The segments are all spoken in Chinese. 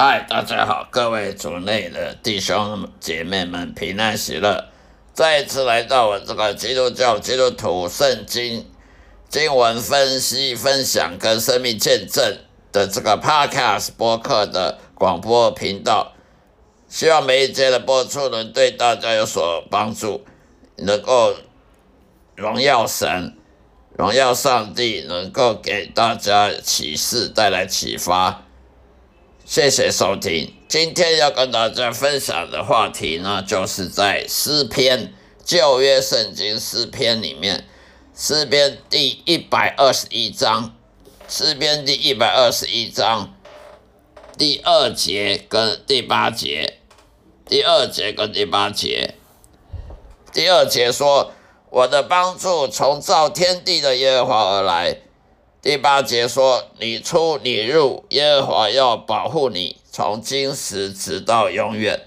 嗨，大家好，各位族内的弟兄姐妹们，平安喜乐！再一次来到我这个基督教基督徒圣经经文分析、分享跟生命见证的这个 Podcast 播客的广播频道，希望每一节的播出能对大家有所帮助，能够荣耀神、荣耀上帝，能够给大家启示，带来启发。谢谢收听。今天要跟大家分享的话题呢，就是在诗篇旧约圣经诗篇里面，诗篇第一百二十一章，诗篇第一百二十一章第二节跟第八节，第二节跟第八节，第二节说：“我的帮助从造天地的耶和华而来。”第八节说：“你出你入，耶和华要保护你，从今时直到永远。”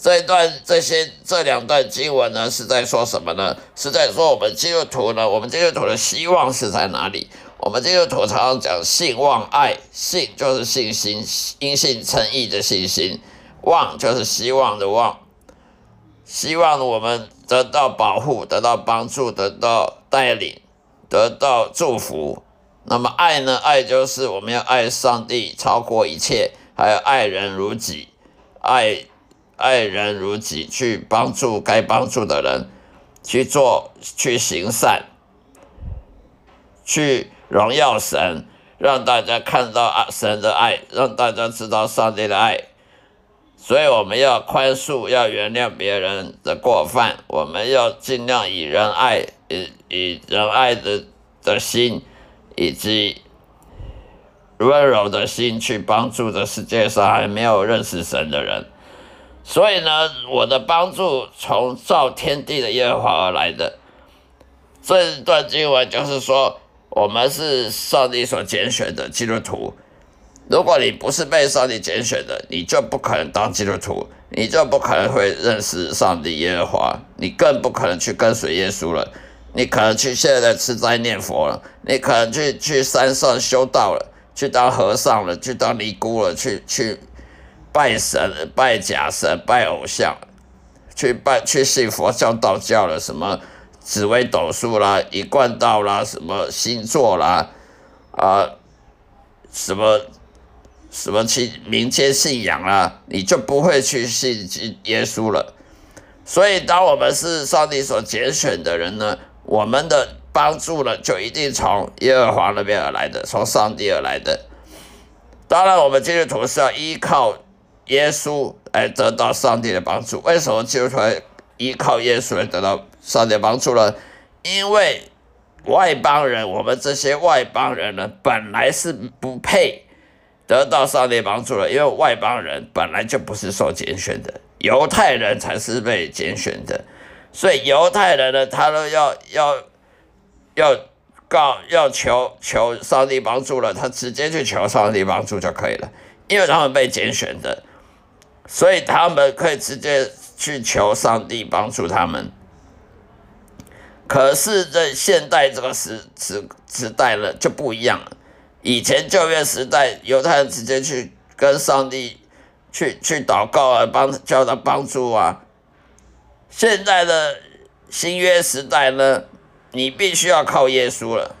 这段这些这两段经文呢，是在说什么呢？是在说我们基督徒呢？我们基督徒的希望是在哪里？我们基督徒常常讲信望爱，信就是信心，因信称义的信心；望就是希望的望，希望我们得到保护，得到帮助，得到带领。得到祝福，那么爱呢？爱就是我们要爱上帝超过一切，还有爱人如己，爱爱人如己，去帮助该帮助的人，去做去行善，去荣耀神，让大家看到啊神的爱，让大家知道上帝的爱。所以我们要宽恕，要原谅别人的过犯，我们要尽量以仁爱。以以仁爱的的心，以及温柔的心去帮助这世界上还没有认识神的人。所以呢，我的帮助从造天地的耶和华而来的。这段经文就是说，我们是上帝所拣选的基督徒。如果你不是被上帝拣选的，你就不可能当基督徒，你就不可能会认识上帝耶和华，你更不可能去跟随耶稣了。你可能去现在吃斋念佛了，你可能去去山上修道了，去当和尚了，去当尼姑了，去去拜神、拜假神、拜偶像，去拜去信佛教、道教了，什么紫微斗数啦、一贯道啦、什么星座啦，啊，什么什么去民间信仰啦，你就不会去信耶稣了。所以，当我们是上帝所拣选的人呢？我们的帮助呢，就一定从耶和华那边而来的，从上帝而来的。当然，我们基督徒是要依靠耶稣来得到上帝的帮助。为什么基督徒依靠耶稣来得到上帝帮助呢？因为外邦人，我们这些外邦人呢，本来是不配得到上帝帮助了，因为外邦人本来就不是受拣选的，犹太人才是被拣选的。所以犹太人呢，他都要要要告要求求上帝帮助了，他直接去求上帝帮助就可以了，因为他们被拣选的，所以他们可以直接去求上帝帮助他们。可是，在现代这个时时时代了就不一样了，以前旧约时代，犹太人直接去跟上帝去去祷告啊，帮叫他帮助啊。现在的新约时代呢，你必须要靠耶稣了，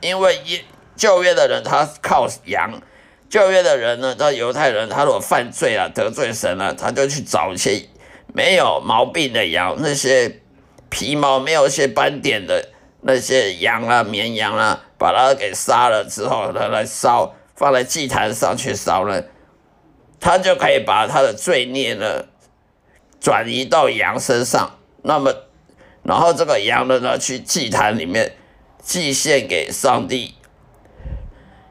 因为耶旧约的人他靠羊，旧约的人呢，他犹太人他如果犯罪了得罪神了，他就去找一些没有毛病的羊，那些皮毛没有一些斑点的那些羊啊绵羊啊，把它给杀了之后呢来烧，放在祭坛上去烧了，他就可以把他的罪孽呢。转移到羊身上，那么，然后这个羊呢，呢去祭坛里面祭献给上帝。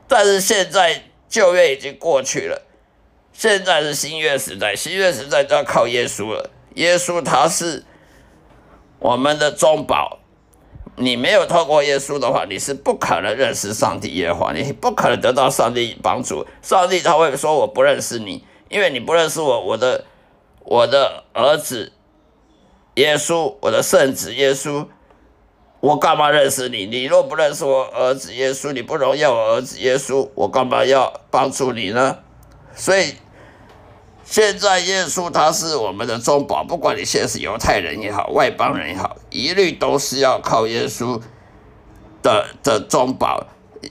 但是现在旧约已经过去了，现在是新约时代，新约时代就要靠耶稣了。耶稣他是我们的中保，你没有透过耶稣的话，你是不可能认识上帝耶和华，你不可能得到上帝帮助。上帝他会说我不认识你，因为你不认识我，我的。我的儿子耶稣，我的圣子耶稣，我干嘛认识你？你若不认识我儿子耶稣，你不荣耀我儿子耶稣，我干嘛要帮助你呢？所以现在耶稣他是我们的中保，不管你现在是犹太人也好，外邦人也好，一律都是要靠耶稣的的中保。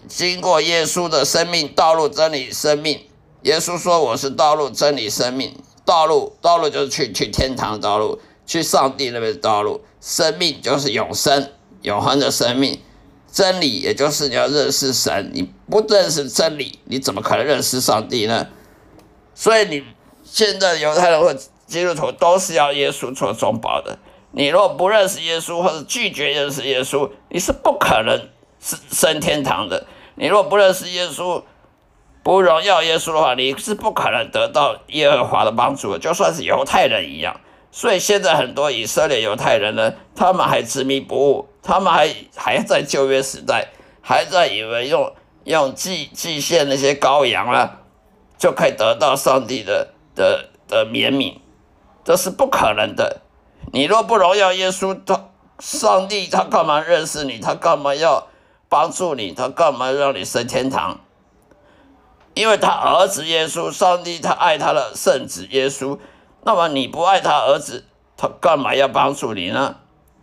经过耶稣的生命道路、真理、生命，耶稣说：“我是道路、真理、生命。道路，道路就是去去天堂道路，去上帝那边道路。生命就是永生、永恒的生命。真理，也就是你要认识神。你不认识真理，你怎么可能认识上帝呢？所以，你现在犹太人或基督徒都是要耶稣做中保的。你若不认识耶稣，或者拒绝认识耶稣，你是不可能。”是升天堂的。你若不认识耶稣，不荣耀耶稣的话，你是不可能得到耶和华的帮助的。就算是犹太人一样。所以现在很多以色列犹太人呢，他们还执迷不悟，他们还还在旧约时代，还在以为用用祭祭献那些羔羊啊，就可以得到上帝的的的怜悯，这是不可能的。你若不荣耀耶稣，他上帝他干嘛认识你？他干嘛要？帮助你，他干嘛让你升天堂？因为他儿子耶稣，上帝他爱他的圣子耶稣。那么你不爱他儿子，他干嘛要帮助你呢？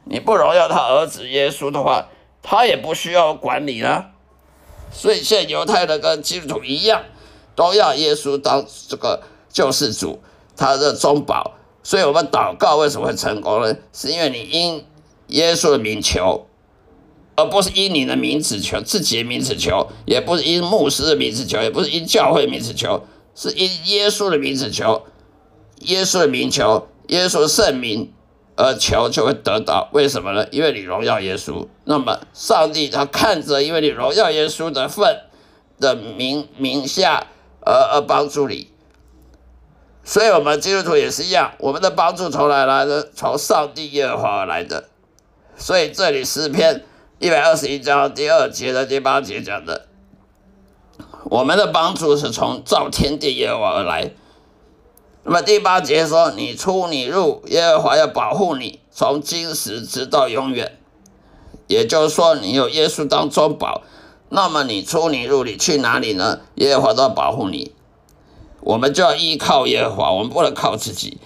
你不荣耀他儿子耶稣的话，他也不需要管你了。所以现犹太人跟基督徒一样，都要耶稣当这个救世主，他的中保。所以我们祷告为什么会成功呢？是因为你因耶稣的名求。而不是因你的名字求，自己的名字求，也不是因牧师的名字求，也不是因教会名字求，是因耶稣的名字求，耶稣的名求，耶稣圣名而求就会得到。为什么呢？因为你荣耀耶稣，那么上帝他看着因为你荣耀耶稣的份的名名下而而帮助你。所以，我们基督徒也是一样，我们的帮助从哪来的？从上帝耶和华而来的。所以这里诗篇。一百二十一章第二节的第八节讲的，我们的帮助是从造天地耶和华而来。那么第八节说：“你出你入，耶和华要保护你，从今时直到永远。”也就是说，你有耶稣当中保，那么你出你入，你去哪里呢？耶和华都要保护你。我们就要依靠耶和华，我们不能靠自己。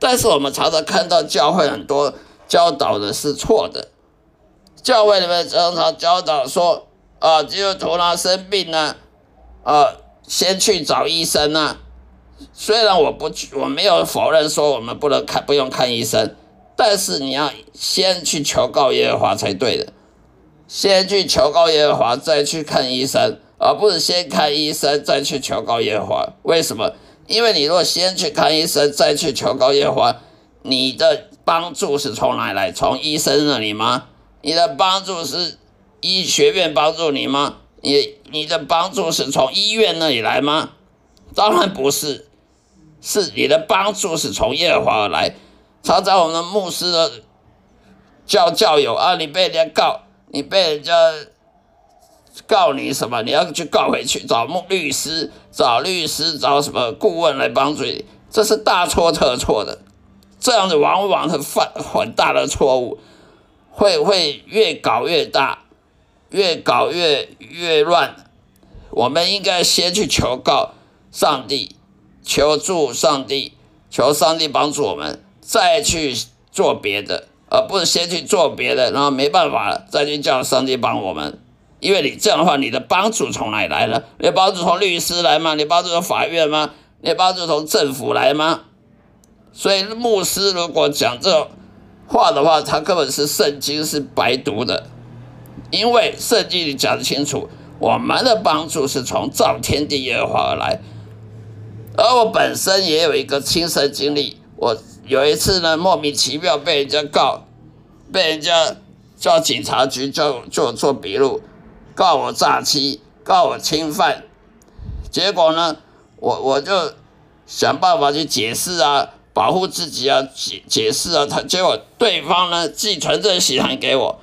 但是我们常常看到教会很多教导的是错的。教会里面常常教导说，啊，基督徒呢生病呢，啊，先去找医生呢。虽然我不我没有否认说我们不能看不用看医生，但是你要先去求告耶和华才对的。先去求告耶和华，再去看医生，而不是先看医生再去求告耶和华。为什么？因为你若先去看医生再去求告耶和华，你的帮助是从哪来？从医生那里吗？你的帮助是医学院帮助你吗？你你的帮助是从医院那里来吗？当然不是，是你的帮助是从耶和华而来。常常我们的牧师的教教友啊，你被人家告，你被人家告你什么？你要去告回去，找律师，找律师，找什么顾问来帮助你？这是大错特错的，这样子往往是犯很大的错误。会会越搞越大，越搞越越乱。我们应该先去求告上帝，求助上帝，求上帝帮助我们，再去做别的，而不是先去做别的，然后没办法了，再去叫上帝帮我们。因为你这样的话，你的帮助从哪里来呢？你帮助从律师来吗？你帮助从法院吗？你帮助从政府来吗？所以牧师如果讲这。话的话，他根本是圣经是白读的，因为圣经里讲得清楚，我们的帮助是从造天地耶和华而来。而我本身也有一个亲身经历，我有一次呢，莫名其妙被人家告，被人家叫警察局叫做做笔录，告我诈欺，告我侵犯，结果呢，我我就想办法去解释啊。保护自己啊，解解释啊，他结果对方呢寄存证信函给我，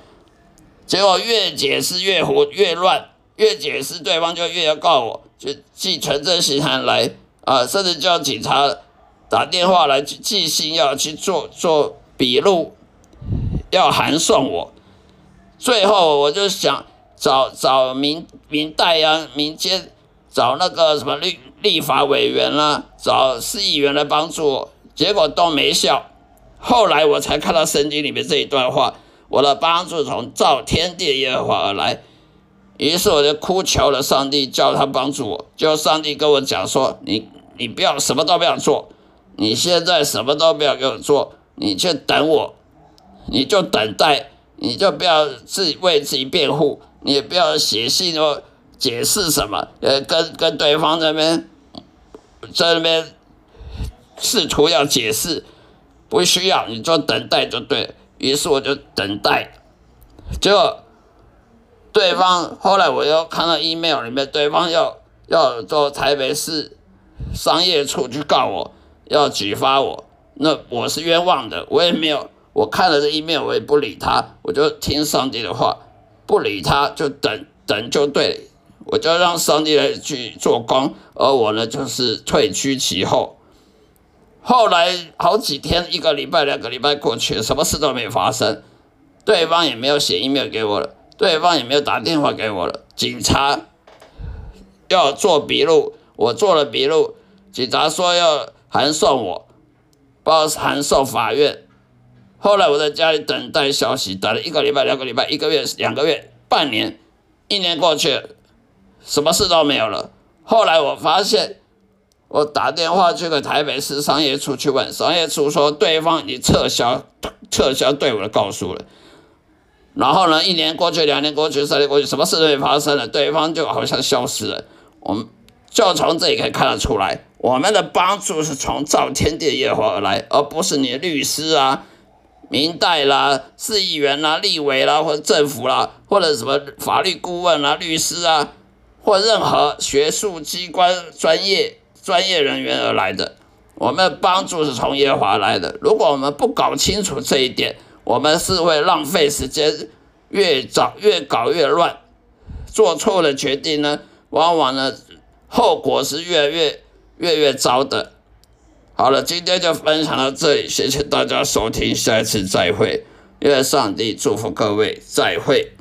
结果越解释越胡越乱，越解释对方就越要告我，就寄存证信函来啊，甚至叫警察打电话来去寄信要去做做笔录，要函送我。最后我就想找找民民代啊，民间找那个什么立立法委员啦，找市议员来帮助我，结果都没效。后来我才看到圣经里面这一段话：我的帮助从造天地耶和华而来。于是我就哭求了上帝，叫他帮助我。就上帝跟我讲说：“你你不要什么都不要做，你现在什么都不要给我做，你就等我，你就等待，你就不要自己为自己辩护，你也不要写信哦解释什么，呃，跟跟对方那边在那边试图要解释，不需要，你就等待就对。于是我就等待，结果。”对方后来我又看到 email 里面，对方要要做台北市商业处去告我，要举发我，那我是冤枉的，我也没有，我看了这 email 我也不理他，我就听上帝的话，不理他就等等就对，我就让上帝来去做工，而我呢就是退居其后。后来好几天，一个礼拜、两个礼拜过去，什么事都没有发生，对方也没有写 email 给我了。对方也没有打电话给我了。警察要做笔录，我做了笔录。警察说要函送我，包函送法院。后来我在家里等待消息，等了一个礼拜、两个礼拜、一个月、两个月、半年、一年过去，什么事都没有了。后来我发现，我打电话去给台北市商业处去问，商业处说对方已撤销撤销对我的告诉了。然后呢？一年过去，两年过去，三年过去，什么事都没发生了，对方就好像消失了。我们就从这里可以看得出来，我们的帮助是从造天地业火而来，而不是你的律师啊、明代啦、市议员啦、立委啦，或者政府啦，或者什么法律顾问啦、律师啊，或任何学术机关专业专业人员而来的。我们的帮助是从耶华来的。如果我们不搞清楚这一点，我们是会浪费时间，越早越搞越乱，做错了决定呢，往往呢后果是越越越越糟的。好了，今天就分享到这里，谢谢大家收听，下一次再会，愿上帝祝福各位，再会。